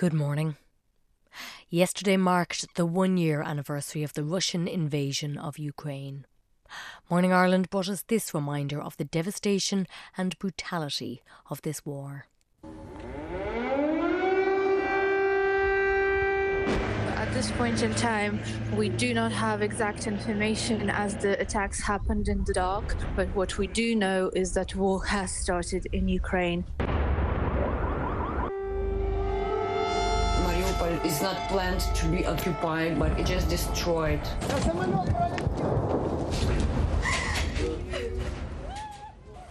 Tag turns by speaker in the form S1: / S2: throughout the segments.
S1: Good morning. Yesterday marked the one year anniversary of the Russian invasion of Ukraine. Morning Ireland brought us this reminder of the devastation and brutality of this war.
S2: At this point in time, we do not have exact information as the attacks happened in the dark, but what we do know is that war has started in Ukraine.
S3: Mariupol is not planned to be occupied, but it just destroyed.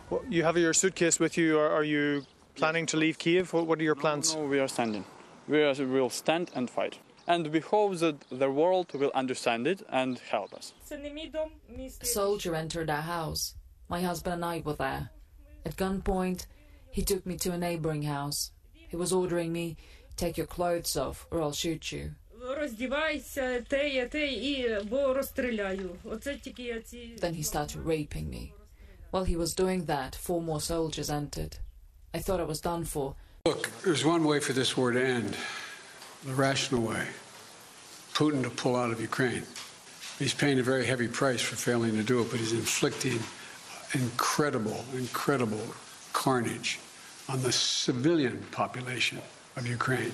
S4: Well, you have your suitcase with you. Are, are you planning to leave Kiev? What, what are your plans?
S5: No, we are standing. We are, will stand and fight. And we hope that the world will understand it and help us.
S6: A soldier entered our house. My husband and I were there. At gunpoint, he took me to a neighboring house. He was ordering me, take your clothes off or I'll shoot you. Then he started raping me. While he was doing that, four more soldiers entered. I thought I was done for.
S7: Look, there's one way for this war to end the rational way Putin to pull out of Ukraine. He's paying a very heavy price for failing to do it, but he's inflicting incredible, incredible carnage on the civilian population of Ukraine,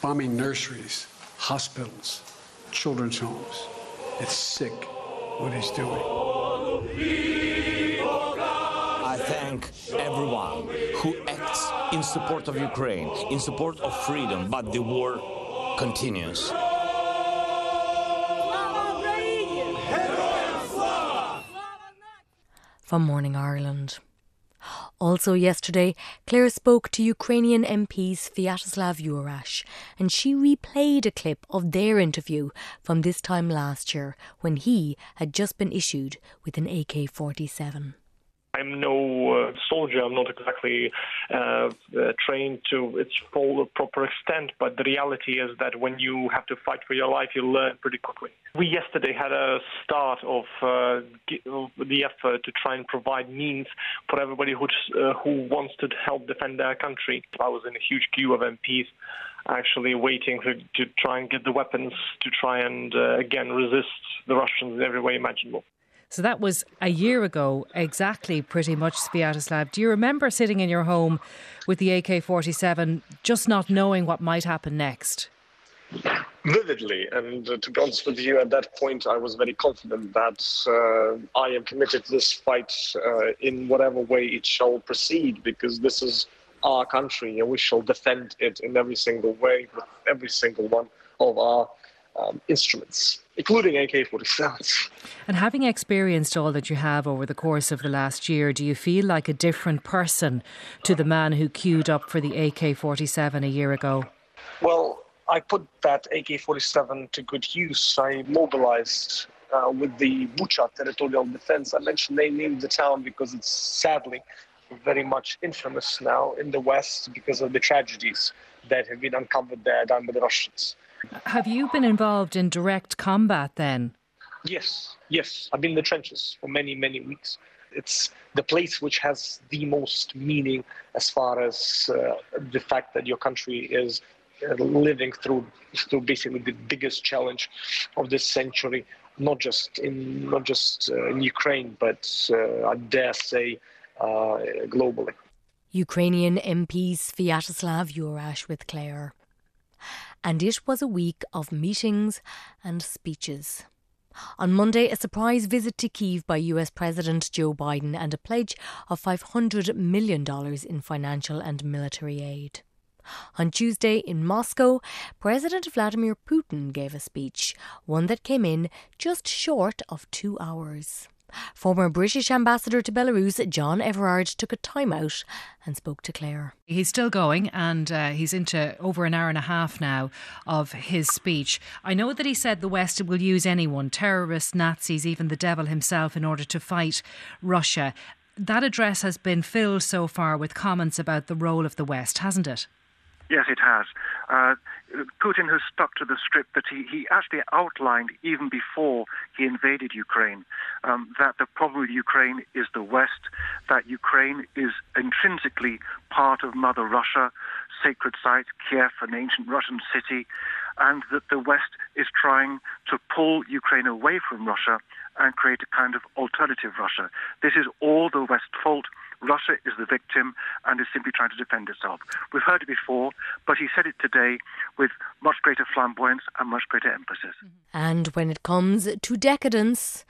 S7: bombing nurseries, hospitals, children's homes. It's sick what he's doing.
S8: I thank everyone who acts in support of Ukraine, in support of freedom, but the war continues.
S1: From Morning Ireland. Also yesterday, Claire spoke to Ukrainian MPs Sviatoslav Yurash, and she replayed a clip of their interview from this time last year when he had just been issued with an AK 47.
S9: I'm no uh, soldier. I'm not exactly uh, uh, trained to its full proper extent. But the reality is that when you have to fight for your life, you learn pretty quickly. We yesterday had a start of, uh, the effort to try and provide means for everybody who uh, who wants to help defend their country. I was in a huge queue of MPs actually waiting to, to try and get the weapons to try and uh, again resist the Russians in every way imaginable.
S10: So that was a year ago, exactly, pretty much, Sviatoslav. Do you remember sitting in your home with the AK 47, just not knowing what might happen next?
S9: Vividly, and uh, to be honest with you, at that point, I was very confident that uh, I am committed to this fight uh, in whatever way it shall proceed, because this is our country and we shall defend it in every single way with every single one of our um, instruments, including AK 47s.
S10: And having experienced all that you have over the course of the last year, do you feel like a different person to the man who queued up for the AK 47 a year ago?
S9: Well, I put that AK 47 to good use. I mobilized uh, with the Bucha territorial defense. I mentioned they named the town because it's sadly very much infamous now in the West because of the tragedies that have been uncovered there done by the Russians.
S10: Have you been involved in direct combat then?
S9: Yes, yes. I've been in the trenches for many, many weeks. It's the place which has the most meaning as far as uh, the fact that your country is uh, living through through basically the biggest challenge of this century, not just in not just uh, in Ukraine, but uh, I dare say uh, globally.
S1: Ukrainian MP Sviatoslav Yurash with Claire and it was a week of meetings and speeches. On Monday, a surprise visit to Kiev by US President Joe Biden and a pledge of $500 million in financial and military aid. On Tuesday in Moscow, President Vladimir Putin gave a speech, one that came in just short of two hours. Former British ambassador to Belarus, John Everard, took a time out and spoke to Claire.
S10: He's still going and uh, he's into over an hour and a half now of his speech. I know that he said the West will use anyone, terrorists, Nazis, even the devil himself, in order to fight Russia. That address has been filled so far with comments about the role of the West, hasn't it?
S11: Yes, it has. Uh, Putin has stuck to the script that he, he actually outlined even before he invaded Ukraine. Um, that the problem with Ukraine is the West, that Ukraine is intrinsically part of Mother Russia, sacred site, Kiev, an ancient Russian city, and that the West is trying to pull Ukraine away from Russia and create a kind of alternative Russia. This is all the West's fault. Russia is the victim and is simply trying to defend itself. We've heard it before, but he said it today with much greater flamboyance and much greater emphasis.
S1: And when it comes to decadence,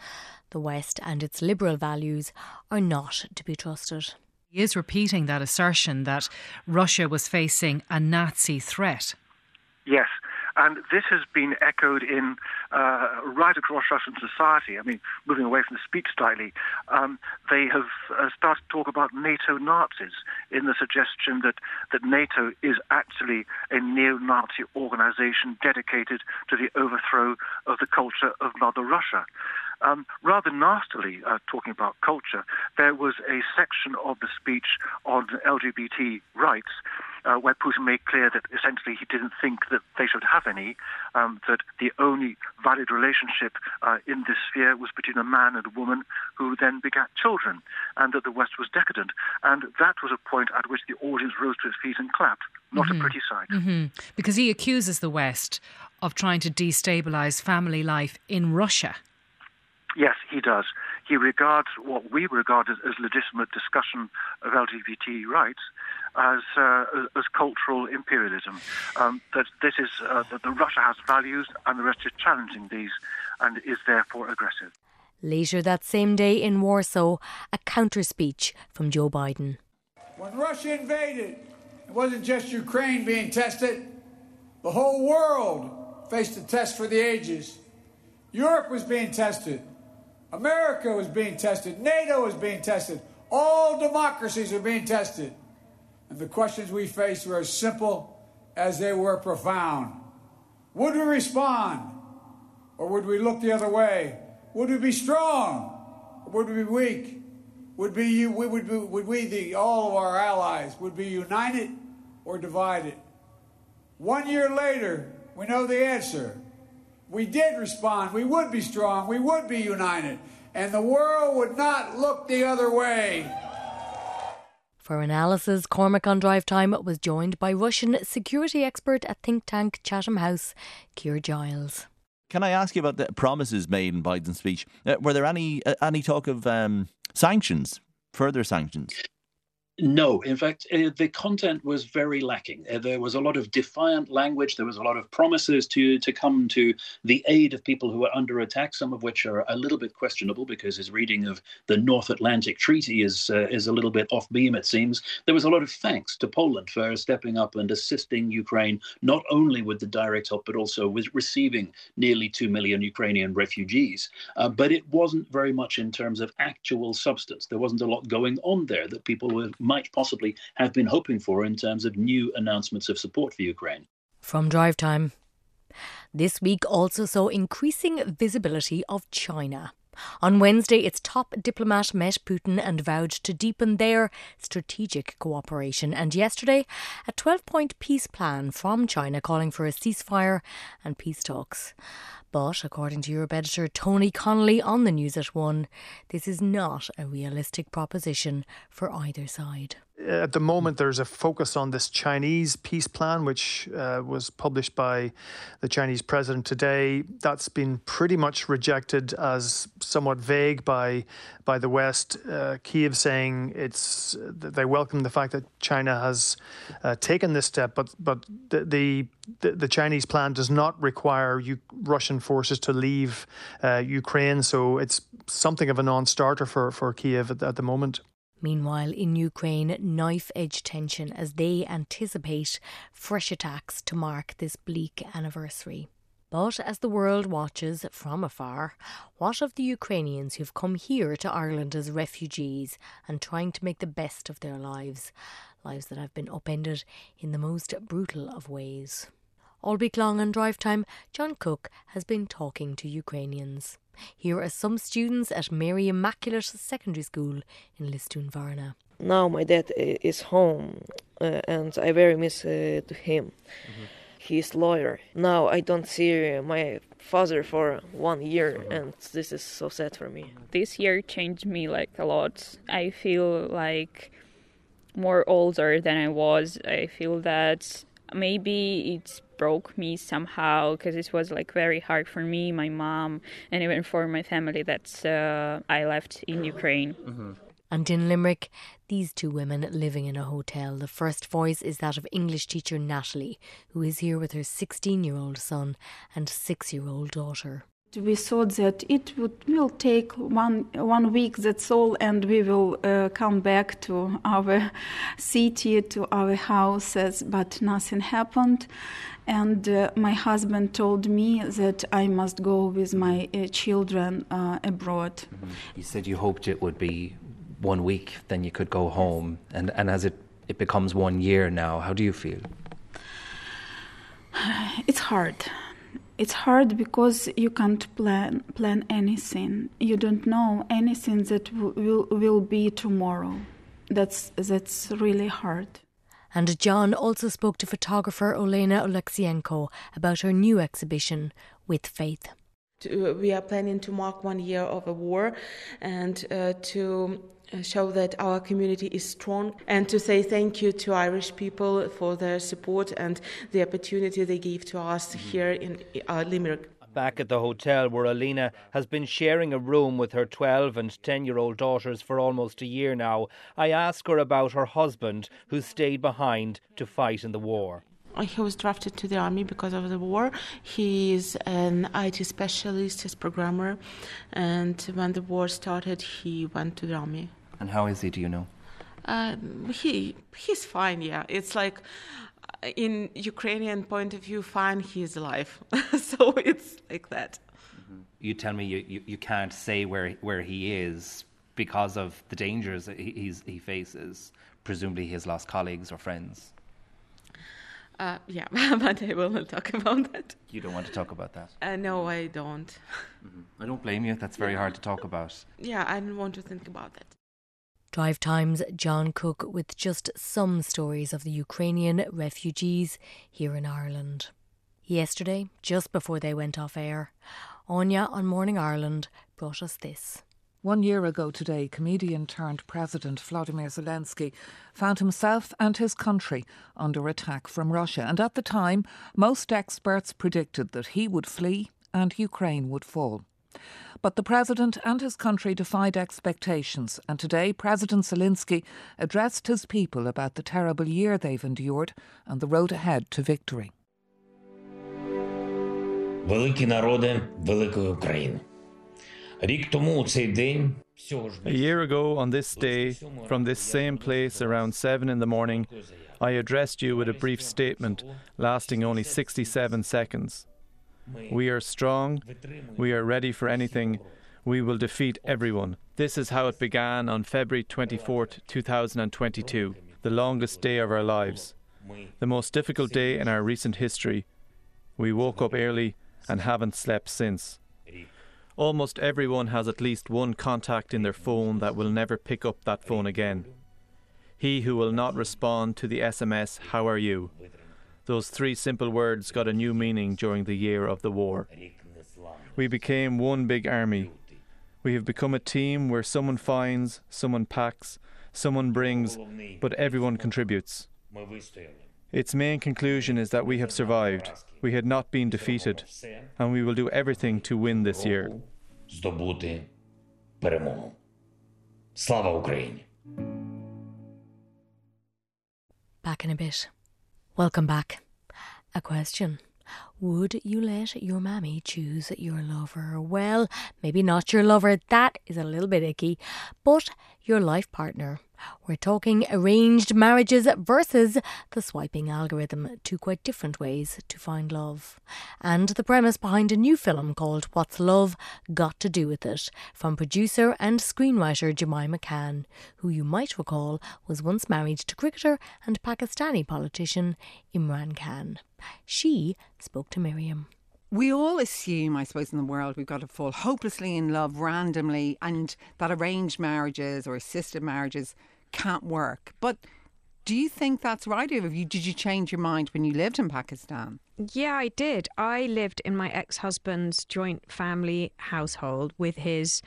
S1: the West and its liberal values are not to be trusted.
S10: He is repeating that assertion that Russia was facing a Nazi threat.
S11: Yes, and this has been echoed in uh, right across Russian society. I mean, moving away from the speech slightly, um, they have uh, started to talk about NATO Nazis in the suggestion that, that NATO is actually a neo Nazi organization dedicated to the overthrow of the culture of Mother Russia. Um, rather nastily, uh, talking about culture, there was a section of the speech on LGBT rights uh, where Putin made clear that essentially he didn't think that they should have any, um, that the only valid relationship uh, in this sphere was between a man and a woman who then begat children, and that the West was decadent. And that was a point at which the audience rose to its feet and clapped. Not
S10: mm-hmm.
S11: a pretty sight.
S10: Mm-hmm. Because he accuses the West of trying to destabilize family life in Russia.
S11: Yes, he does. He regards what we regard as, as legitimate discussion of LGBT rights as uh, as cultural imperialism. Um, that this is uh, that the Russia has values and the rest is challenging these and is therefore aggressive.
S1: Later that same day in Warsaw, a counter speech from Joe Biden.
S12: When Russia invaded, it wasn't just Ukraine being tested. The whole world faced a test for the ages. Europe was being tested. America was being tested. NATO was being tested. All democracies were being tested. And the questions we faced were as simple as they were profound. Would we respond? Or would we look the other way? Would we be strong? Or would we be weak? Would, be, we, would, be, would we, the, all of our allies, would be united or divided? One year later, we know the answer. We did respond. We would be strong. We would be united. And the world would not look the other way.
S1: For analysis, Cormac on Drive Time was joined by Russian security expert at think tank Chatham House, Keir Giles.
S13: Can I ask you about the promises made in Biden's speech? Uh, were there any uh, any talk of um, sanctions, further sanctions?
S14: No, in fact, uh, the content was very lacking. Uh, there was a lot of defiant language. There was a lot of promises to to come to the aid of people who are under attack. Some of which are a little bit questionable because his reading of the North Atlantic Treaty is uh, is a little bit off beam. It seems there was a lot of thanks to Poland for stepping up and assisting Ukraine not only with the direct help but also with receiving nearly two million Ukrainian refugees. Uh, but it wasn't very much in terms of actual substance. There wasn't a lot going on there that people were might possibly have been hoping for in terms of new announcements of support for Ukraine.
S1: From Drive Time. This week also saw increasing visibility of China. On Wednesday, its top diplomat met Putin and vowed to deepen their strategic cooperation. And yesterday, a 12 point peace plan from China calling for a ceasefire and peace talks. But according to Europe editor Tony Connolly on the News at One, this is not a realistic proposition for either side
S4: at the moment, there's a focus on this Chinese peace plan, which uh, was published by the Chinese president today. That's been pretty much rejected as somewhat vague by by the West. Uh, Kiev saying it's they welcome the fact that China has uh, taken this step, but but the, the the Chinese plan does not require U- Russian forces to leave uh, Ukraine, so it's something of a non-starter for for Kiev at, at the moment.
S1: Meanwhile, in Ukraine, knife edge tension as they anticipate fresh attacks to mark this bleak anniversary. But as the world watches from afar, what of the Ukrainians who've come here to Ireland as refugees and trying to make the best of their lives? Lives that have been upended in the most brutal of ways. All week long on drive time, John Cook has been talking to Ukrainians. Here are some students at Mary Immaculate Secondary School in Lisdoonvarna.
S15: Now my dad is home uh, and I very miss uh, him. Mm-hmm. his lawyer. Now I don't see my father for one year, and this is so sad for me.
S16: This year changed me like a lot. I feel like more older than I was. I feel that maybe it broke me somehow because it was like very hard for me, my mom, and even for my family that uh, I left in Ukraine.
S1: Mm-hmm. And in Limerick, these two women living in a hotel. The first voice is that of English teacher Natalie, who is here with her 16 year old son and 6 year old daughter.
S17: We thought that it would will take one one week. That's all, and we will uh, come back to our city, to our houses. But nothing happened, and uh, my husband told me that I must go with my uh, children uh, abroad.
S18: Mm-hmm. You said you hoped it would be one week, then you could go home, and and as it it becomes one year now, how do you feel?
S17: It's hard it's hard because you can't plan plan anything. You don't know anything that will will be tomorrow. That's that's really hard.
S1: And John also spoke to photographer Olena Oleksienko about her new exhibition, With Faith.
S19: We are planning to mark one year of a war and uh, to show that our community is strong and to say thank you to Irish people for their support and the opportunity they gave to us mm-hmm. here in uh, Limerick.
S20: Back at the hotel where Alina has been sharing a room with her 12 and 10 year old daughters for almost a year now, I ask her about her husband who stayed behind to fight in the war.
S19: He was drafted to the army because of the war. He is an IT specialist, he's programmer, and when the war started, he went to the army.
S18: And how is he? Do you know?
S19: Um, he he's fine. Yeah, it's like uh, in Ukrainian point of view, fine. He's alive, so it's like that.
S18: Mm-hmm. You tell me you, you, you can't say where where he is because of the dangers that he, he faces. Presumably, he has lost colleagues or friends.
S19: Uh, yeah, but I will not talk about that.
S18: You don't want to talk about that?
S19: Uh, no, I don't.
S18: Mm-hmm. I don't blame you. That's very yeah. hard to talk about.
S19: Yeah, I don't want to think about that.
S1: Drive Times John Cook with just some stories of the Ukrainian refugees here in Ireland. Yesterday, just before they went off air, Anya on Morning Ireland brought us this.
S21: One year ago today, comedian turned President Vladimir Zelensky found himself and his country under attack from Russia. And at the time, most experts predicted that he would flee and Ukraine would fall. But the president and his country defied expectations, and today President Zelensky addressed his people about the terrible year they've endured and the road ahead to victory.
S22: Великі народи великої України. A
S23: year ago, on this day, from this same place around 7 in the morning, I addressed you with a brief statement lasting only 67 seconds. We are strong, we are ready for anything, we will defeat everyone. This is how it began on February 24, 2022, the longest day of our lives, the most difficult day in our recent history. We woke up early and haven't slept since. Almost everyone has at least one contact in their phone that will never pick up that phone again. He who will not respond to the SMS, How are you? Those three simple words got a new meaning during the year of the war. We became one big army. We have become a team where someone finds, someone packs, someone brings, but everyone contributes. Its main conclusion is that we have survived, we had not been defeated, and we will do everything to win this year.
S1: Back in a bit. Welcome back. A question. Would you let your mammy choose your lover? Well, maybe not your lover, that is a little bit icky, but your life partner. We're talking arranged marriages versus the swiping algorithm, two quite different ways to find love. And the premise behind a new film called What's Love Got to Do with It, from producer and screenwriter Jemima Khan, who you might recall was once married to cricketer and Pakistani politician Imran Khan. She spoke to Miriam.
S24: We all assume, I suppose, in the world we've got to fall hopelessly in love randomly and that arranged marriages or assisted marriages can't work. But Do you think that's right? Or you, did you change your mind when you lived in Pakistan?
S25: Yeah, I did. I lived in my ex husband's joint family household with his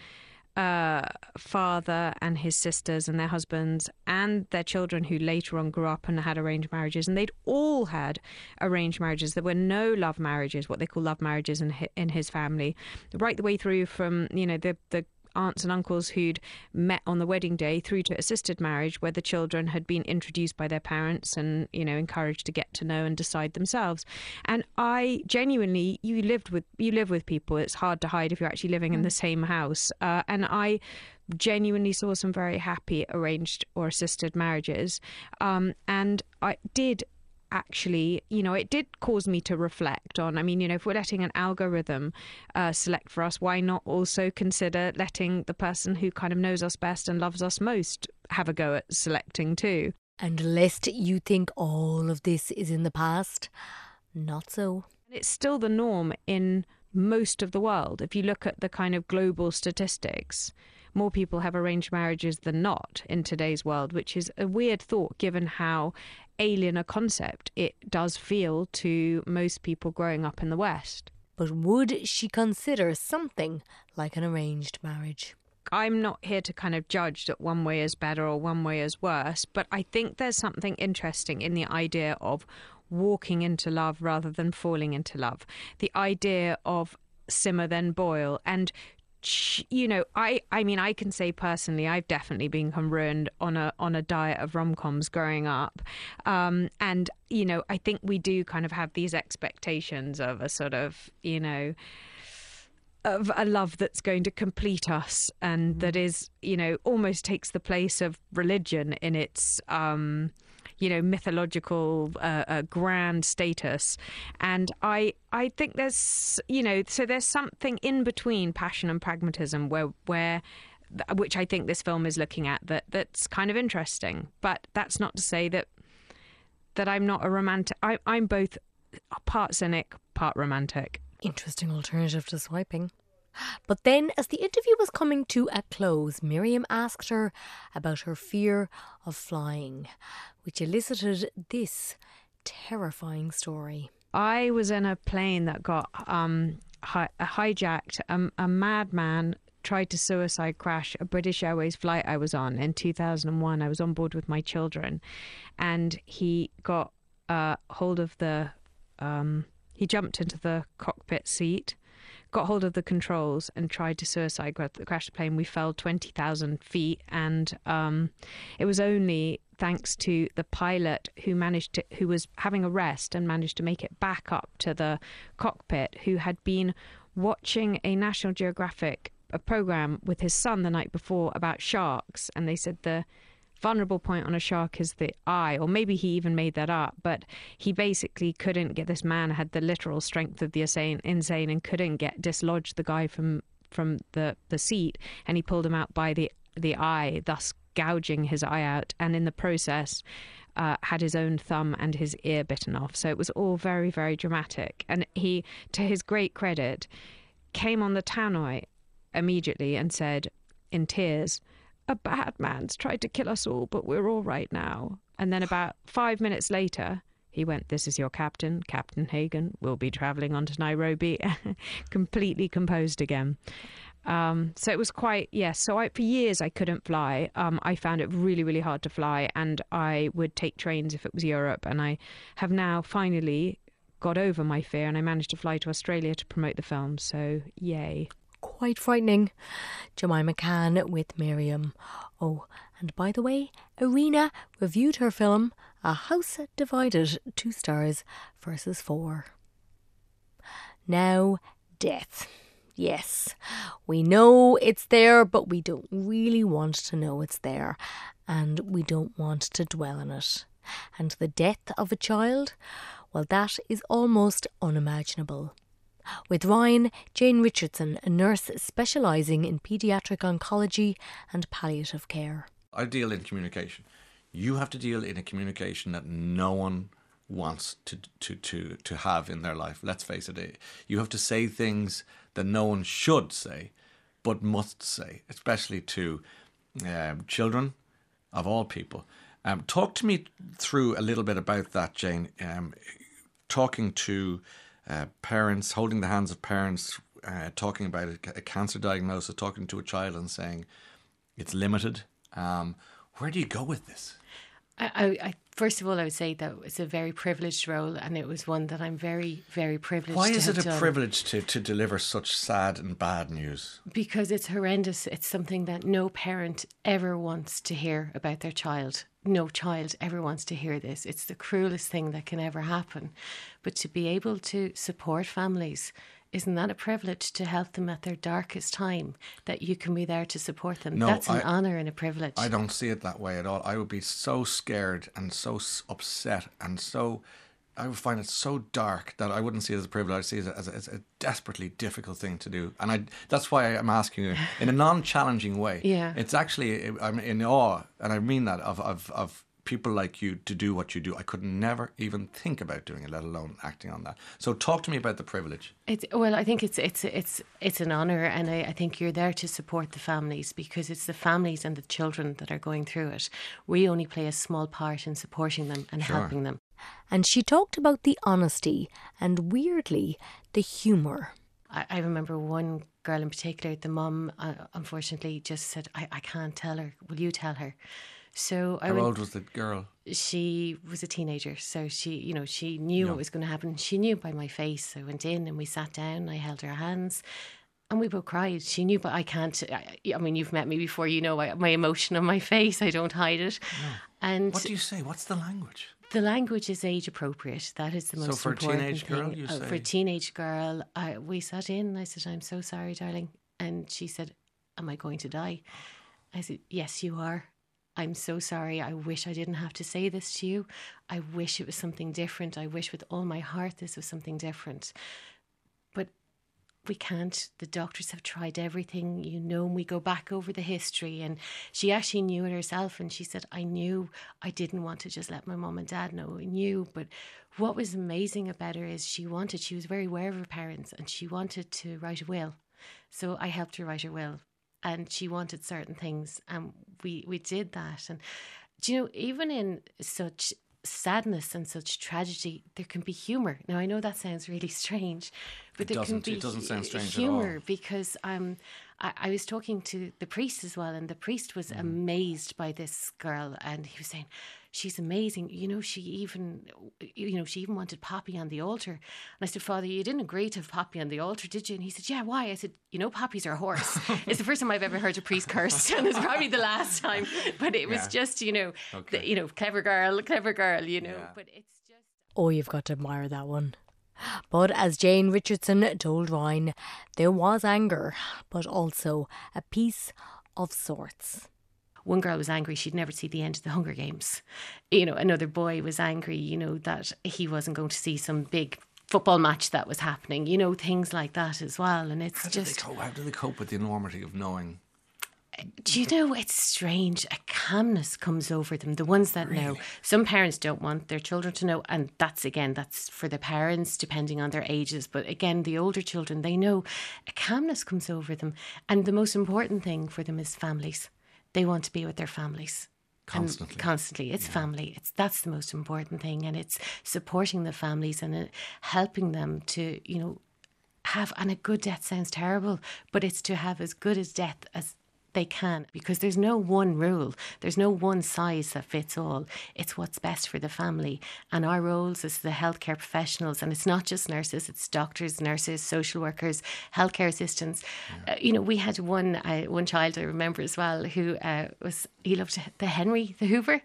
S25: uh, father and his sisters and their husbands and their children who later on grew up and had arranged marriages. And they'd all had arranged marriages. There were no love marriages, what they call love marriages in in his family, right the way through from, you know, the, the aunts and uncles who'd met on the wedding day through to assisted marriage where the children had been introduced by their parents and you know encouraged to get to know and decide themselves. And i genuinely you lived with you live with people. It's hard to hide if you're actually living in the same house. Uh, and i genuinely saw some very happy arranged or assisted marriages. Um, and i did actually, you know, it did cause me to reflect on. I mean, you know, if we're letting an algorithm uh, select for us, why not also consider letting the person who kind of knows us best and loves us most have a go at selecting too?
S1: And lest you think all of this is in the past, not so.
S25: It's still the norm in most of the world. If you look at the kind of global statistics, more people have arranged marriages than not in today's world, which is a weird thought given how alien a concept it does feel to most people growing up in the West.
S1: But would she consider something like an arranged marriage?
S25: I'm not here to kind of judge that one way is better or one way is worse, but I think there's something interesting in the idea of walking into love rather than falling into love. The idea of simmer then boil and you know, I I mean, I can say personally, I've definitely been ruined on a on a diet of rom coms growing up, um, and you know, I think we do kind of have these expectations of a sort of you know of a love that's going to complete us and mm. that is you know almost takes the place of religion in its um you know mythological uh, uh, grand status. And i i think there's you know so there's something in between passion and pragmatism where where which I think this film is looking at that that's kind of interesting. But that's not to say that that I'm not a romantic I, I'm both part cynic part romantic.
S1: Interesting alternative to swiping. But then, as the interview was coming to a close, Miriam asked her about her fear of flying, which elicited this terrifying story.
S25: I was in a plane that got um, hi- hijacked. Um, a madman tried to suicide crash a British Airways flight I was on in 2001. I was on board with my children, and he got uh, hold of the. Um, he jumped into the cockpit seat got hold of the controls and tried to suicide crash the plane. We fell 20,000 feet, and um, it was only thanks to the pilot who managed to, who was having a rest and managed to make it back up to the cockpit, who had been watching a National Geographic a program with his son the night before about sharks, and they said the vulnerable point on a shark is the eye, or maybe he even made that up, but he basically couldn't get this man had the literal strength of the insane, insane and couldn't get dislodge the guy from from the the seat, and he pulled him out by the the eye, thus gouging his eye out, and in the process. Uh, had his own thumb and his ear bitten off. So it was all very, very dramatic. And he, to his great credit, came on the tannoy immediately and said, in tears, a bad man's tried to kill us all, but we're all right now. And then about five minutes later, he went, This is your captain, Captain Hagan. We'll be travelling on to Nairobi. Completely composed again. Um, so it was quite, yes. So I, for years I couldn't fly. Um, I found it really, really hard to fly, and I would take trains if it was Europe. And I have now finally got over my fear, and I managed to fly to Australia to promote the film. So yay
S1: quite frightening. Jemima Khan with Miriam. Oh, and by the way, Irina reviewed her film A House Divided, two stars versus four. Now, death. Yes, we know it's there, but we don't really want to know it's there, and we don't want to dwell on it. And the death of a child, well, that is almost unimaginable with Ryan Jane Richardson, a nurse specialising in paediatric oncology and palliative care.
S26: I deal in communication. You have to deal in a communication that no one wants to, to, to, to have in their life. Let's face it. You have to say things that no one should say, but must say, especially to um, children of all people. Um, talk to me through a little bit about that, Jane. Um, talking to uh, parents, holding the hands of parents, uh, talking about a, a, cancer diagnosis, talking to a child and saying it's limited. Um, where do you go with this?
S27: I, I, first of all, I would say that it's a very privileged role, and it was one that I'm very, very privileged.
S26: To Why is it a
S27: done.
S26: privilege to, to deliver such sad and bad news?
S27: Because it's horrendous. It's something that no parent ever wants to hear about their child. No child ever wants to hear this. It's the cruelest thing that can ever happen. But to be able to support families isn't that a privilege to help them at their darkest time that you can be there to support them?
S26: No,
S27: That's an
S26: I,
S27: honour and a privilege.
S26: I don't see it that way at all. I would be so scared and so upset and so. I would find it so dark that I wouldn't see it as a privilege. I see it as a, as a desperately difficult thing to do, and I, that's why I'm asking you in a non-challenging way.
S27: Yeah,
S26: it's actually I'm in awe, and I mean that of of, of people like you to do what you do. I could never even think about doing it, let alone acting on that. So talk to me about the privilege.
S27: It's well, I think it's it's it's it's an honour, and I, I think you're there to support the families because it's the families and the children that are going through it. We only play a small part in supporting them and
S26: sure.
S27: helping them.
S1: And she talked about the honesty and weirdly the humour.
S27: I, I remember one girl in particular. The mum, uh, unfortunately, just said, I, "I can't tell her. Will you tell her?" So I
S26: How
S27: went,
S26: old was the girl?
S27: She was a teenager, so she, you know, she knew
S26: No.
S27: what was going to happen. She knew by my face. I went in and we sat down. I held her hands, and we both cried. She knew, but I can't. I, I mean, you've met me before. You know I, my emotion on my face. I don't hide it. And
S26: What do you say? What's the language?
S27: the language is age appropriate. That is the
S26: So
S27: most
S26: for a
S27: important
S26: teenage
S27: thing.
S26: girl, you
S27: Uh, For a teenage girl, I, we sat in. and I said, "I'm so sorry, darling," and she said, "Am I going to die?" I said, "Yes, you are." I'm so sorry. I wish I didn't have to say this to you. I wish it was something different. I wish with all my heart this was something different. But we can't. The doctors have tried everything, you know, and we go back over the history. And she actually knew it herself. And she said, I knew I didn't want to just let my mum and dad know. I knew. But what was amazing about her is she wanted, she was very aware of her parents and she wanted to write a will. So I helped her write her will. And she wanted certain things. And we, we did that. And, do you know, even in such sadness and such tragedy, there can be humour. Now, I know that sounds really strange, but
S26: It
S27: there can be
S26: it doesn't sound strange all.
S27: because um, I, I was talking to the priest as well, and the priest was
S26: Mm.
S27: amazed by this girl, and he was saying, "She's amazing. You know, she even, you know, she even wanted Poppy on the altar." And I said, "Father, you didn't agree to have Poppy on the altar, did you?" And he said, "Yeah, why?" I said, "You know, Poppy's our horse." it's the first time I've ever heard a priest curse, and it's probably the last time. But it was
S1: Yeah.
S27: just, you know,
S1: Okay.
S27: the, you know, clever girl, clever girl, you know. But it's just.
S1: Oh, you've got to admire that one. But as Jane Richardson told Ryan, there was anger, but also a peace of sorts.
S27: One girl was angry she'd never see the end of the Hunger Games. You know, another boy was angry, you know, that he wasn't going to see some big football match that was happening, you know, things like that as well. And it's
S26: How
S27: just,
S26: cope, how do they cope with the enormity of knowing?
S27: do you know, it's strange. A calmness comes over them. The ones that know. Some parents don't want their children to know. And that's, again, that's for the parents, depending on their ages. But again, the older children, they know a calmness comes over them. And the most important thing for them is families. They want to be with their families. And
S26: Constantly.
S27: constantly. It's family. It's that's the most important thing, and it's supporting the families and uh, helping them to, you know, have. And a good death sounds terrible, but it's to have as good as death as they can because there's no one rule there's no one size that fits all. It's what's best for the family. And our roles as the healthcare professionals and it's not just nurses it's doctors nurses social workers healthcare assistants. Uh, you know we had one uh, one child i remember as well who uh, was he loved the henry the hoover.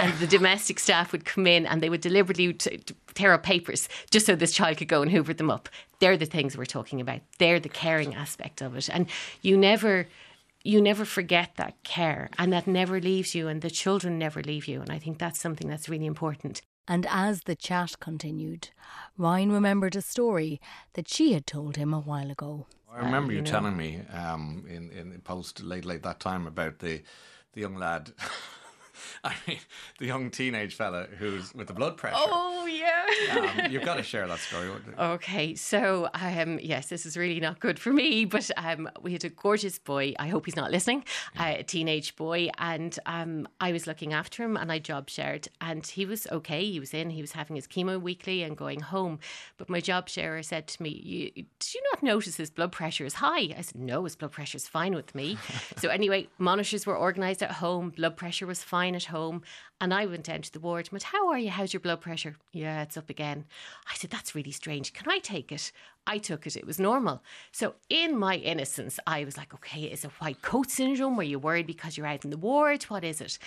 S27: And the domestic staff would come in and they would deliberately t- t- tear up papers just so this child could go and hoover them up. They're the things we're talking about. They're the caring aspect of it. And you never you never forget that care and that never leaves you and the children never leave you and i think that's something that's really important
S1: And as the chat continued, Ryan remembered a story that she had told him a while ago.
S26: I remember you,
S1: know.
S26: telling me um, in in post late late that time about the the young lad I mean, the young teenage fella who's with the blood pressure.
S27: Oh yeah.
S26: um, you've got to share that story.
S27: Okay, so um, yes, this is really not good for me. But um, we had a gorgeous boy. I hope he's not listening. Uh, a teenage boy, and um, I was looking after him, and I job shared, and he was okay. He was in. He was having his chemo weekly and going home. But my job sharer said to me, you, "Did you not notice his blood pressure is high?" I said, "No, his blood pressure is fine with me." so anyway, monitors were organised at home. Blood pressure was fine at home. And I went down to the ward. Went, how are you? How's your blood pressure? Yeah, it's up again. I said, that's really strange. Can I take it? I took it. It was normal. So in my innocence, I was like, okay, is it white coat syndrome? Were you worried because you're out in the ward? What is it?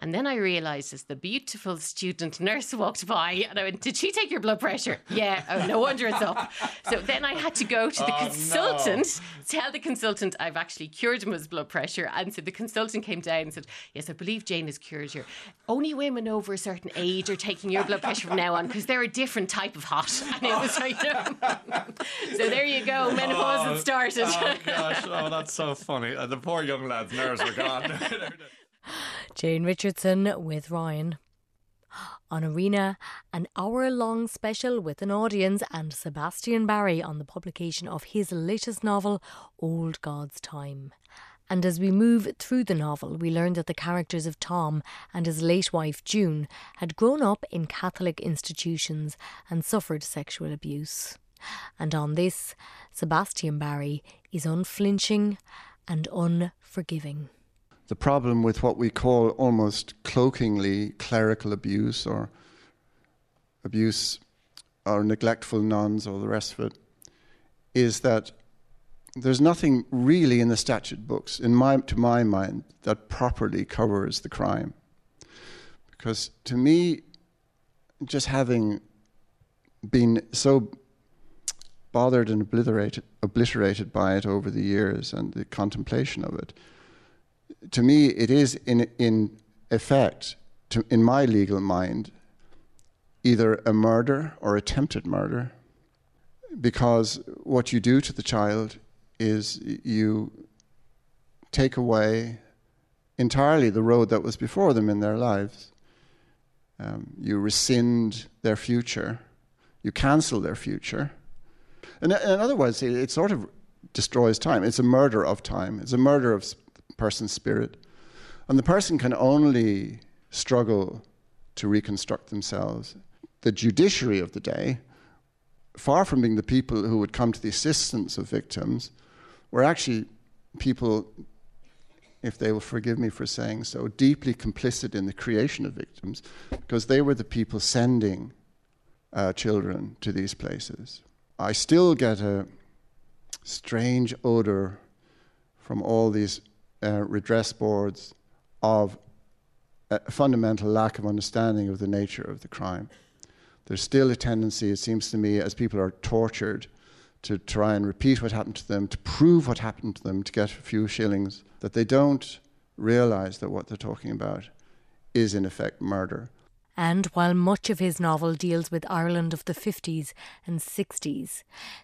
S27: And then I realised as the beautiful student nurse walked by, and I went, did she take your blood pressure? Yeah. Oh, no wonder it's up. So then I had to go to the
S26: Oh,
S27: consultant, tell the consultant I've actually cured him of his blood pressure. And so the consultant came down and said, yes, I believe Jane has cured you. Only women over a certain age are taking your blood pressure from now on because they're a different type of hot. And it was like, so there you go. Menopause had started.
S26: Oh gosh! Oh, that's so funny. Uh, the poor young lad's nerves are gone.
S1: Jane Richardson with Ryan. On Arena, an hour long special with an audience and Sebastian Barry on the publication of his latest novel, Old God's Time. And as we move through the novel, we learn that the characters of Tom and his late wife June had grown up in Catholic institutions and suffered sexual abuse. And on this, Sebastian Barry is unflinching and unforgiving.
S28: the problem with what we call almost cloakingly clerical abuse or abuse or neglectful nuns or the rest of it is that there's nothing really in the statute books, in my, to my mind, that properly covers the crime. Because to me, just having been so bothered and obliterated, obliterated by it over the years and the contemplation of it, to me, it is in in effect, to, in my legal mind, either a murder or attempted murder, because what you do to the child is you take away entirely the road that was before them in their lives. Um, you rescind their future, you cancel their future. And in other words, it, it sort of destroys time. It's a murder of time. It's a murder of person's spirit. And the person can only struggle to reconstruct themselves. The judiciary of the day, far from being the people who would come to the assistance of victims, were actually people, if they will forgive me for saying so, deeply complicit in the creation of victims, because they were the people sending uh, children to these places. I still get a strange odor from all these uh, redress boards of a fundamental lack of understanding of the nature of the crime. There's still a tendency, it seems to me, as people are tortured, to try and repeat what happened to them, to prove what happened to them, to get a few shillings, that they don't realize that what they're talking about is, in effect, murder.
S1: And while much of his novel deals with Ireland of the 50s and 60s,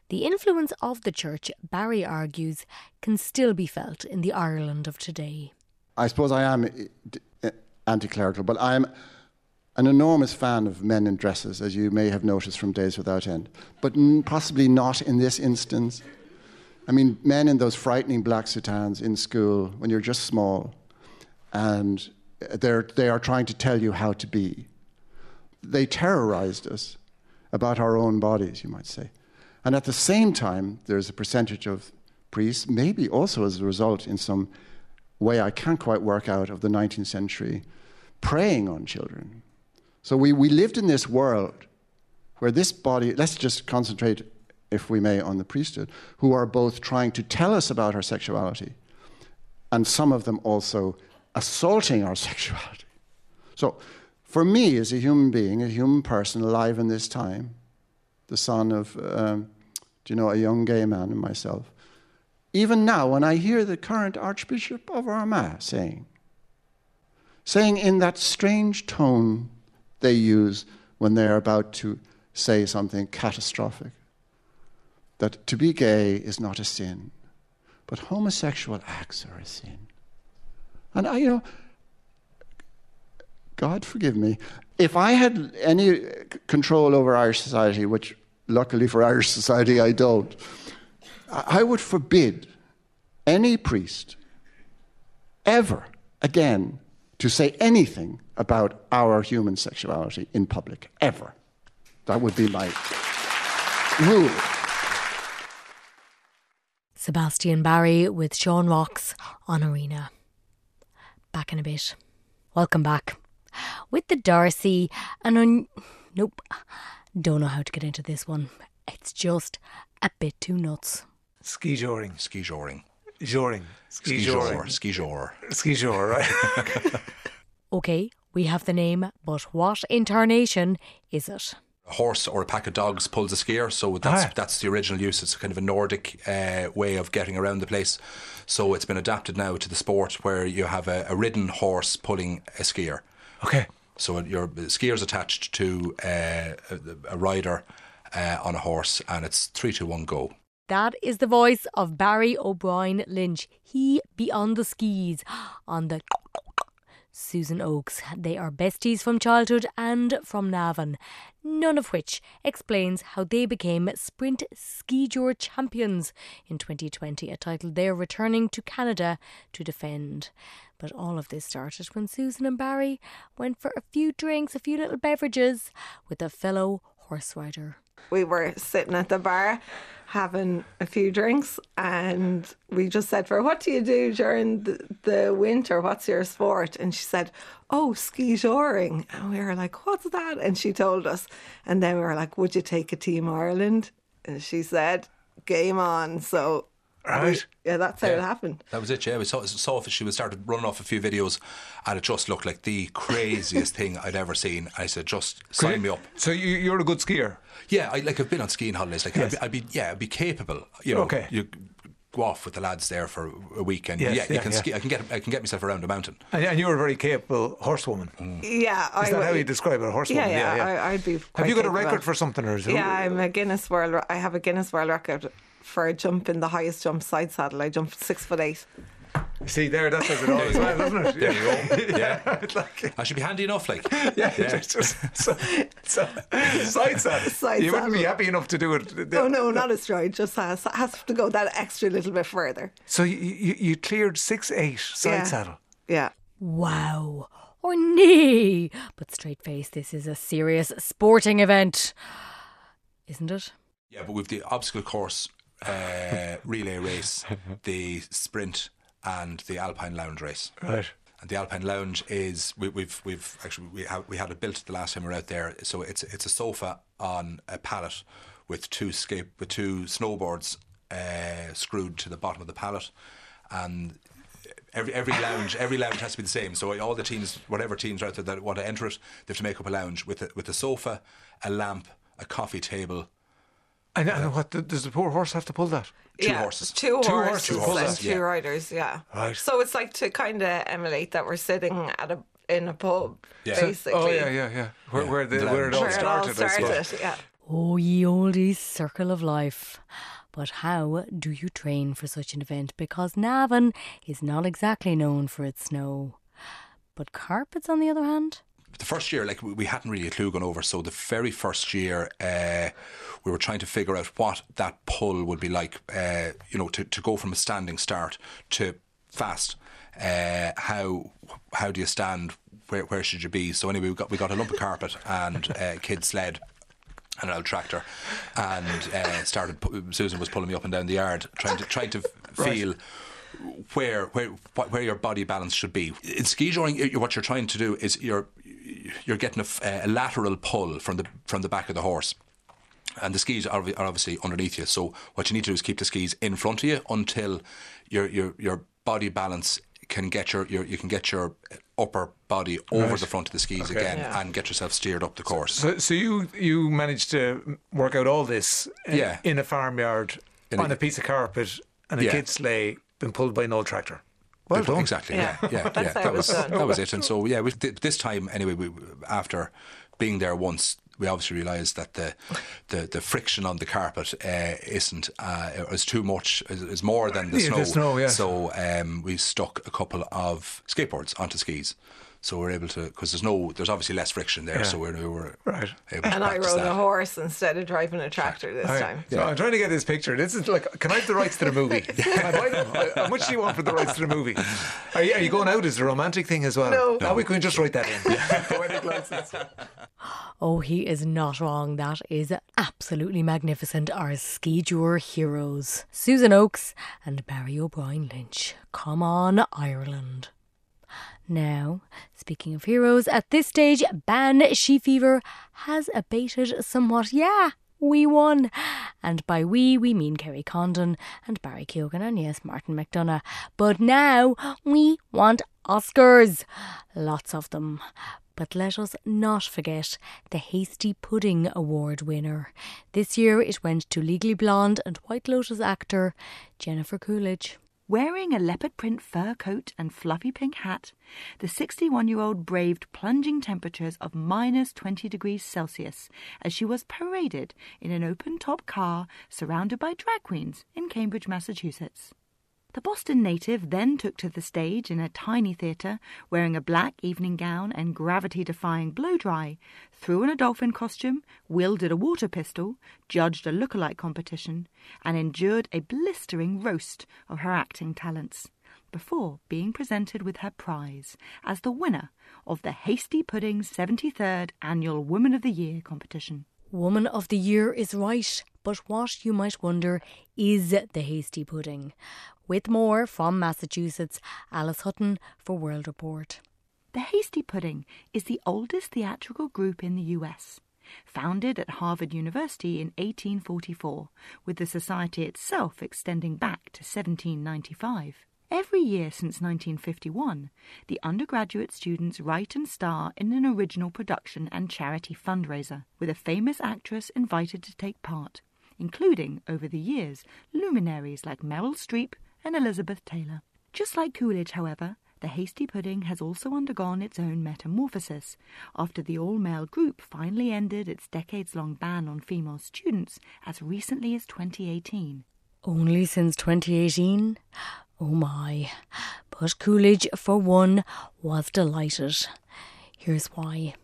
S1: the influence of the church, Barry argues, can still be felt in the Ireland of today.
S28: I suppose I am eh, eh, anti clerical, but I'm an enormous fan of men in dresses, as you may have noticed from Days Without End, but possibly not in this instance. I mean, men in those frightening black soutanes in school when you're just small and uh, they're, they are trying to tell you how to be. They terrorized us about our own bodies, you might say. And at the same time, there's a percentage of priests, maybe also as a result in some way I can't quite work out of the 19th century, preying on children. So we, we lived in this world where this body, let's just concentrate, if we may, on the priesthood, who are both trying to tell us about our sexuality and some of them also assaulting our sexuality. So for me, as a human being, a human person alive in this time, the son of, um, do you know, a young gay man and myself, even now, when I hear the current Archbishop of Armagh saying, saying in that strange tone they use when they're about to say something catastrophic, that to be gay is not a sin, but homosexual acts are a sin. And I, you know, God forgive me. If I had any control over Irish society, which luckily for Irish society I don't, I would forbid any priest ever again to say anything about our human sexuality in public, ever. That would be my rule.
S1: Sebastian Barry with Sean Rocks on Arena. Back in a bit. Welcome back. With the Darcy and un- nope, don't know how to get into this one. It's just a bit too nuts.
S29: Ski joring.
S30: Ski joring.
S29: Joring. Ski
S30: Ski
S29: joring.
S30: jor. Ski jor.
S29: Ski jor, right?
S1: Okay, we have the name, but what incarnation is it?
S30: A horse or a pack of dogs pulls a skier, so that's
S29: Ah.
S30: that's the original use. It's kind of a Nordic uh, way of getting around the place. So it's been adapted now to the sport where you have a, a ridden horse pulling a skier.
S29: Okay.
S30: So your skier's attached to uh, a, a rider uh, on a horse, and it's three, two, one, go.
S1: That is the voice of Barry O'Brien Lynch. He be on the skis on the Susan Oakes. They are besties from childhood and from Navan, none of which explains how they became Sprint Ski Tour champions in 2020, a title they're returning to Canada to defend. But all of this started when Susan and Barry went for a few drinks, a few little beverages with a fellow horse rider.
S31: We were sitting at the bar having a few drinks and we just said for what do you do during the, the winter? What's your sport? And she said oh ski joring and we were like what's that? And she told us. And then we were like would you take a team ireland? And she said game on. So
S30: Right.
S31: yeah that's how it happened
S30: That was it, yeah. We saw, saw if she was started running off a few videos, and it just looked like the craziest thing I'd ever seen. I said, just sign me up.
S29: So you, you're a good skier?
S30: Yeah, I, like I've been on skiing holidays. Like I'd, be, I'd be, yeah, I'd be capable. You know,
S29: Okay.
S30: you go off with the lads there for a week, and
S29: Yes,
S30: yeah, you can
S29: yeah.
S30: ski. I can get, I can get myself around a mountain.
S29: And, and you're a very capable horsewoman. Mm.
S31: yeah
S29: Is that how you describe a horsewoman?
S31: yeah yeah, I, I'd be
S29: Have you got a record for something or is it?
S31: Yeah, I'm a Guinness World. I have a Guinness World Record for jumping the highest jump side saddle. I jumped six foot eight.
S29: See there, that says it all as well, doesn't it?
S30: There you go. Yeah, I should be handy enough. Like,
S29: yeah, just, just so, so, side saddle.
S31: Side
S29: you wouldn't be happy enough to do it.
S31: Oh no, not a stride. Just has has to go that extra little bit further.
S29: So you, you, you cleared six eight side
S31: Yeah.
S29: saddle.
S31: Yeah.
S1: Wow. Or nay. But straight face, this is a serious sporting event. Isn't it?
S30: Yeah, but with the obstacle course, uh, relay race, the sprint, and the Alpine Lounge race.
S29: Right.
S30: And the Alpine Lounge is we, we've we've actually we had we had it built the last time we were out there. So it's it's a sofa on a pallet with two scape with two snowboards uh, screwed to the bottom of the pallet, and every every lounge every lounge has to be the same. So all the teams, whatever teams are out there that want to enter it, they have to make up a lounge with a, with a sofa, a lamp, a coffee table.
S29: And, and what does the poor horse have to pull that?
S30: Two
S31: yeah,
S30: horses.
S31: Two
S29: Two
S31: horses,
S29: horses, pull
S31: and
S29: that.
S31: two
S30: Yeah.
S31: riders. Yeah.
S29: Right.
S31: So it's like to kind of emulate that we're sitting at a in a pub,
S30: Yeah.
S31: Oh, basically.
S29: Oh yeah, yeah, yeah. Where, where, the,
S30: The
S29: where it all
S31: Where it all
S29: started, I
S31: Yeah.
S1: Oh, ye olde circle of life. But how do you train for such an event? Because Navan is not exactly known for its snow. But carpets, on the other hand?
S30: The first year, like we, we hadn't really a clue going over. So the very first year, uh, we were trying to figure out what that pull would be like. Uh, you know, to, to go from a standing start to fast. Uh, how how do you stand? Where where should you be? So anyway, we got we got a lump of carpet and a kid sled. And an old tractor, and uh, started. Susan was pulling me up and down the yard, trying to trying to
S29: Right.
S30: feel where where where your body balance should be. In ski joring, what you're trying to do is you're you're getting a lateral pull from the from the back of the horse. And the skis are, are obviously underneath you. So what you need to do is keep the skis in front of you until your your your body balance can get your, your you can get your upper body over
S29: Right.
S30: the front of the skis
S29: Okay.
S30: again
S29: Yeah.
S30: and get yourself steered up the course.
S29: So, so you you managed to work out all this in,
S30: Yeah.
S29: in a farmyard
S30: In
S29: on a, piece of carpet and a
S30: Yeah.
S29: kid's sleigh been pulled by an old tractor. Well done.
S30: Exactly. Yeah, yeah, yeah.
S31: That's how
S30: That was
S31: was done.
S30: that was it. And so yeah, we, th- this time anyway, we after being there once, we obviously realised that the, the the friction on the carpet uh, isn't uh, is too much. Is, is more than the
S29: Yeah,
S30: snow.
S29: the snow, yeah.
S30: So um, we stuck a couple of skateboards onto skis. So we're able to because there's no there's obviously less friction there.
S29: Yeah.
S30: So we're, we were
S29: right.
S30: able to
S31: And I rode
S30: that.
S31: a horse instead of driving a tractor this
S29: All right.
S31: time.
S29: So I'm trying to get this picture. This is like, can I have the rights to the movie? Can I buy them? How much do you want for the rights to the movie? Are you, are you going out as a romantic thing as well?
S31: No.
S29: Now we can just write that in.
S1: Oh, he is not wrong. That is absolutely magnificent. Our ski tour heroes, Susan Oakes and Barry O'Brien Lynch. Come on, Ireland. Now, speaking of heroes, at this stage, Banshee Fever has abated somewhat. Yeah, we won. And by we, we mean Kerry Condon and Barry Keoghan and yes, Martin McDonagh. But now we want Oscars. Lots of them. But let us not forget the Hasty Pudding Award winner. This year it went to Legally Blonde and White Lotus actor Jennifer Coolidge.
S32: Wearing a leopard print fur coat and fluffy pink hat, the 61 year old braved plunging temperatures of minus 20 degrees Celsius as she was paraded in an open top car surrounded by drag queens in Cambridge, Massachusetts. The Boston native then took to the stage in a tiny theatre wearing a black evening gown and gravity defying blow dry, threw on a dolphin costume, wielded a water pistol, judged a lookalike competition, and endured a blistering roast of her acting talents before being presented with her prize as the winner of the Hasty Pudding's 73rd Annual Woman of the Year competition.
S1: Woman of the Year is right, but what, you might wonder, is the Hasty Pudding? With more from Massachusetts, Alice Hutton for World Report.
S32: The Hasty Pudding is the oldest theatrical group in the US. Founded at Harvard University in 1844, with the society itself extending back to 1795. Every year since 1951, the undergraduate students write and star in an original production and charity fundraiser, with a famous actress invited to take part, including, over the years, luminaries like Meryl Streep and Elizabeth Taylor. Just like Coolidge, however, the Hasty Pudding has also undergone its own metamorphosis after the all male group finally ended its decades long ban on female students as recently as 2018.
S1: Only since 2018? Oh my. But Coolidge, for one, was delighted. Here's why.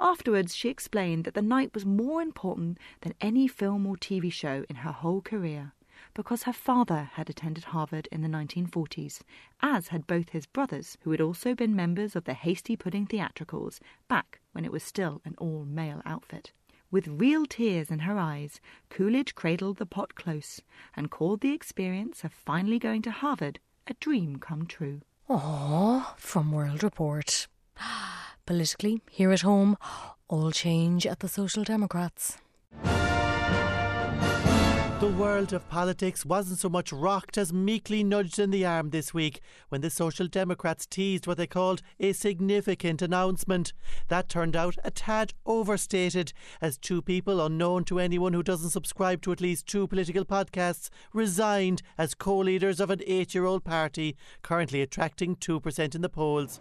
S32: Afterwards, she explained that the night was more important than any film or TV show in her whole career because her father had attended Harvard in the 1940s, as had both his brothers, who had also been members of the Hasty Pudding Theatricals back when it was still an all male outfit. With real tears in her eyes, Coolidge cradled the pot close and called the experience of finally going to Harvard a dream come true.
S1: Aww, from World Report. Politically, here at home, all change at the Social Democrats.
S33: The world of politics wasn't so much rocked as meekly nudged in the arm this week when the Social Democrats teased what they called a significant announcement. That turned out a tad overstated, as two people unknown to anyone who doesn't subscribe to at least two political podcasts resigned as co leaders of an eight year old party, currently attracting 2% in the polls.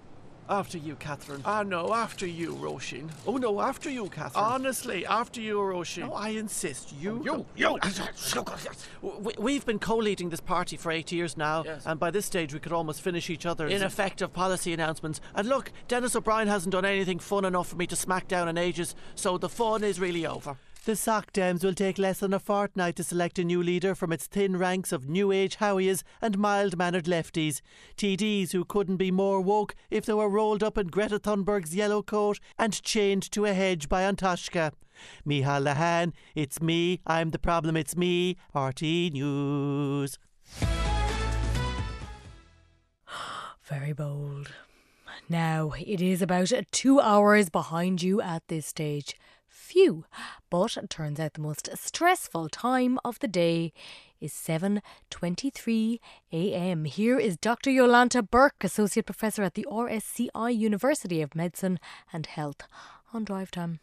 S34: After you, Catherine.
S33: Ah, no, after you, Roisin.
S34: Oh, no, after you, Catherine.
S33: Honestly, after you, Roisin. No, I insist. You.
S34: Oh, you, you.
S33: Ah, ah, ah, we- We've been co leading this party for eight years now,
S34: Yes.
S33: and by this stage we could almost finish each other's ineffective policy announcements. And look, Denis O'Brien hasn't done anything fun enough for me to smack down in ages, so the fun is really over. The Soc Dems will take less than a fortnight to select a new leader from its thin ranks of new age howies and mild mannered lefties. TDs who couldn't be more woke if they were rolled up in Greta Thunberg's yellow coat and chained to a hedge by Antashka. Mícheál Lehane, it's me, I'm the problem, it's me, RTÉ News.
S1: Very bold. Now, it is about two hours behind you at this stage. Phew. But it turns out the most stressful time of the day is 7.23 a.m. Here is Dr. Yolanta Burke, Associate Professor at the RCSI University of Medicine and Health on Drive Time.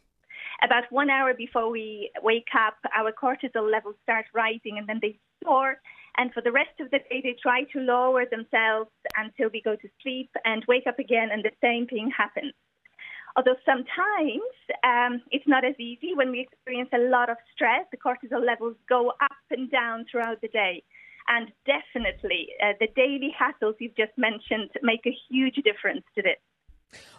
S35: About one hour before we wake up, our cortisol levels start rising and then they soar. And for the rest of the day, they try to lower themselves until we go to sleep and wake up again, and the same thing happens. Although sometimes um, it's not as easy when we experience a lot of stress, the cortisol levels go up and down throughout the day. And definitely, uh, the daily hassles you've just mentioned make a huge difference to this.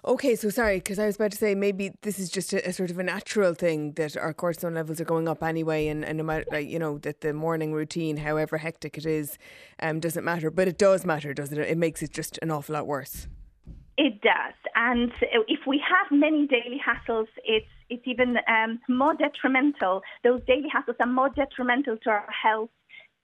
S36: Okay, so sorry, because I was about to say maybe this is just a, a, sort of a natural thing that our cortisol levels are going up anyway, and, and no matter, like, you know, that the morning routine, however hectic it is, um, doesn't matter. But it does matter, doesn't it? It makes it just an awful lot worse.
S35: It does, and if we have many daily hassles, it's it's even um, more detrimental. Those daily hassles are more detrimental to our health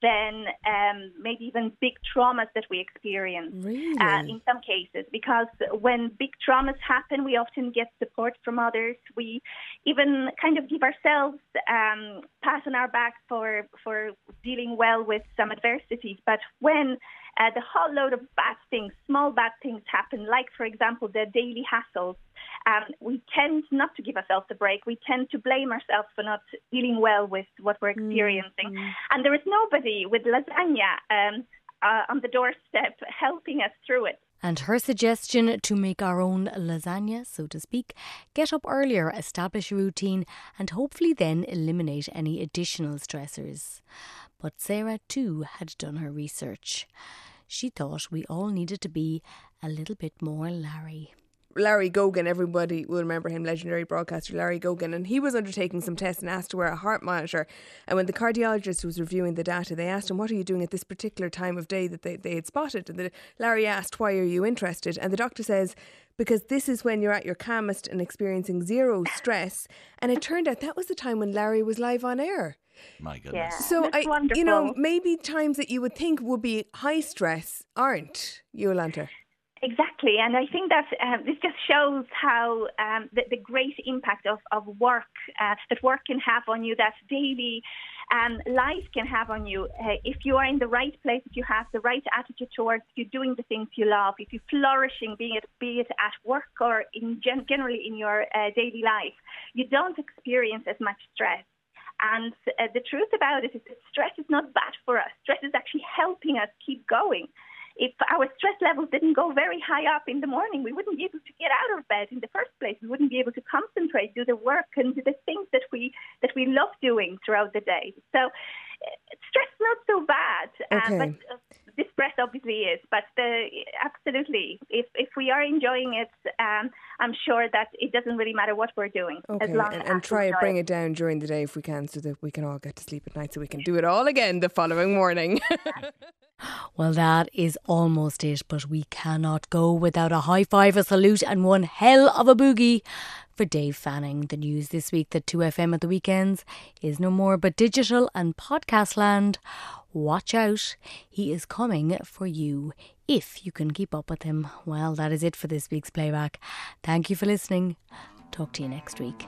S35: than um, maybe even big traumas that we experience
S36: really?
S35: uh, in some cases. Because when big traumas happen, we often get support from others. We even kind of give ourselves um, pat on our back for for dealing well with some adversities. But when uh, the whole load of bad things, small bad things happen, like, for example, the daily hassles. Um, we tend not to give ourselves a break. We tend to blame ourselves for not dealing well with what we're experiencing. Mm-hmm. And there is nobody with lasagna um, uh, on the doorstep helping us through it.
S1: And her suggestion to make our own lasagna, so to speak, get up earlier, establish a routine, and hopefully then eliminate any additional stressors. But Sarah too had done her research. She thought we all needed to be a little bit more Larry.
S36: Larry Gogan, everybody will remember him, legendary broadcaster Larry Gogan, and he was undertaking some tests and asked to wear a heart monitor. And when the cardiologist was reviewing the data, they asked him, What are you doing at this particular time of day that they, they had spotted? And the, Larry asked, Why are you interested? And the doctor says, Because this is when you're at your calmest and experiencing zero stress. And it turned out that was the time when Larry was live on air.
S26: My goodness.
S35: Yeah,
S36: so I,
S35: wonderful.
S36: you know, maybe times that you would think would be high stress aren't, Yolanta.
S35: Exactly, and I think that um, this just shows how um, the, the, great impact of, of work uh, that work can have on you, that daily um, life can have on you. Uh, if you are in the right place, if you have the right attitude towards you're doing the things you love, if you're flourishing, be it be it at work or in gen- generally in your uh, daily life, you don't experience as much stress. And uh, the truth about it is that stress is not bad for us. Stress is actually helping us keep going. If our stress levels didn't go very high up in the morning, we wouldn't be able to get out of bed in the first place. We wouldn't be able to concentrate, do the work, and do the things that we that we love doing throughout the day. So, uh, stress is not so bad.
S36: Okay.
S35: Uh, but, uh, this stress obviously is, but the, absolutely, if if we are enjoying it, um, I'm sure that it doesn't really matter what we're doing
S36: okay.
S35: as long
S36: and,
S35: as
S36: and try
S35: to
S36: bring it down during the day if we can, so that we can all get to sleep at night, so we can do it all again the following morning.
S1: Well, that is almost it, but we cannot go without a high five, a salute, and one hell of a boogie for Dave Fanning. The news this week that 2FM at the weekends is no more but digital and podcast land. Watch out, he is coming for you if you can keep up with him. Well, that is it for this week's playback. Thank you for listening. Talk to you next week.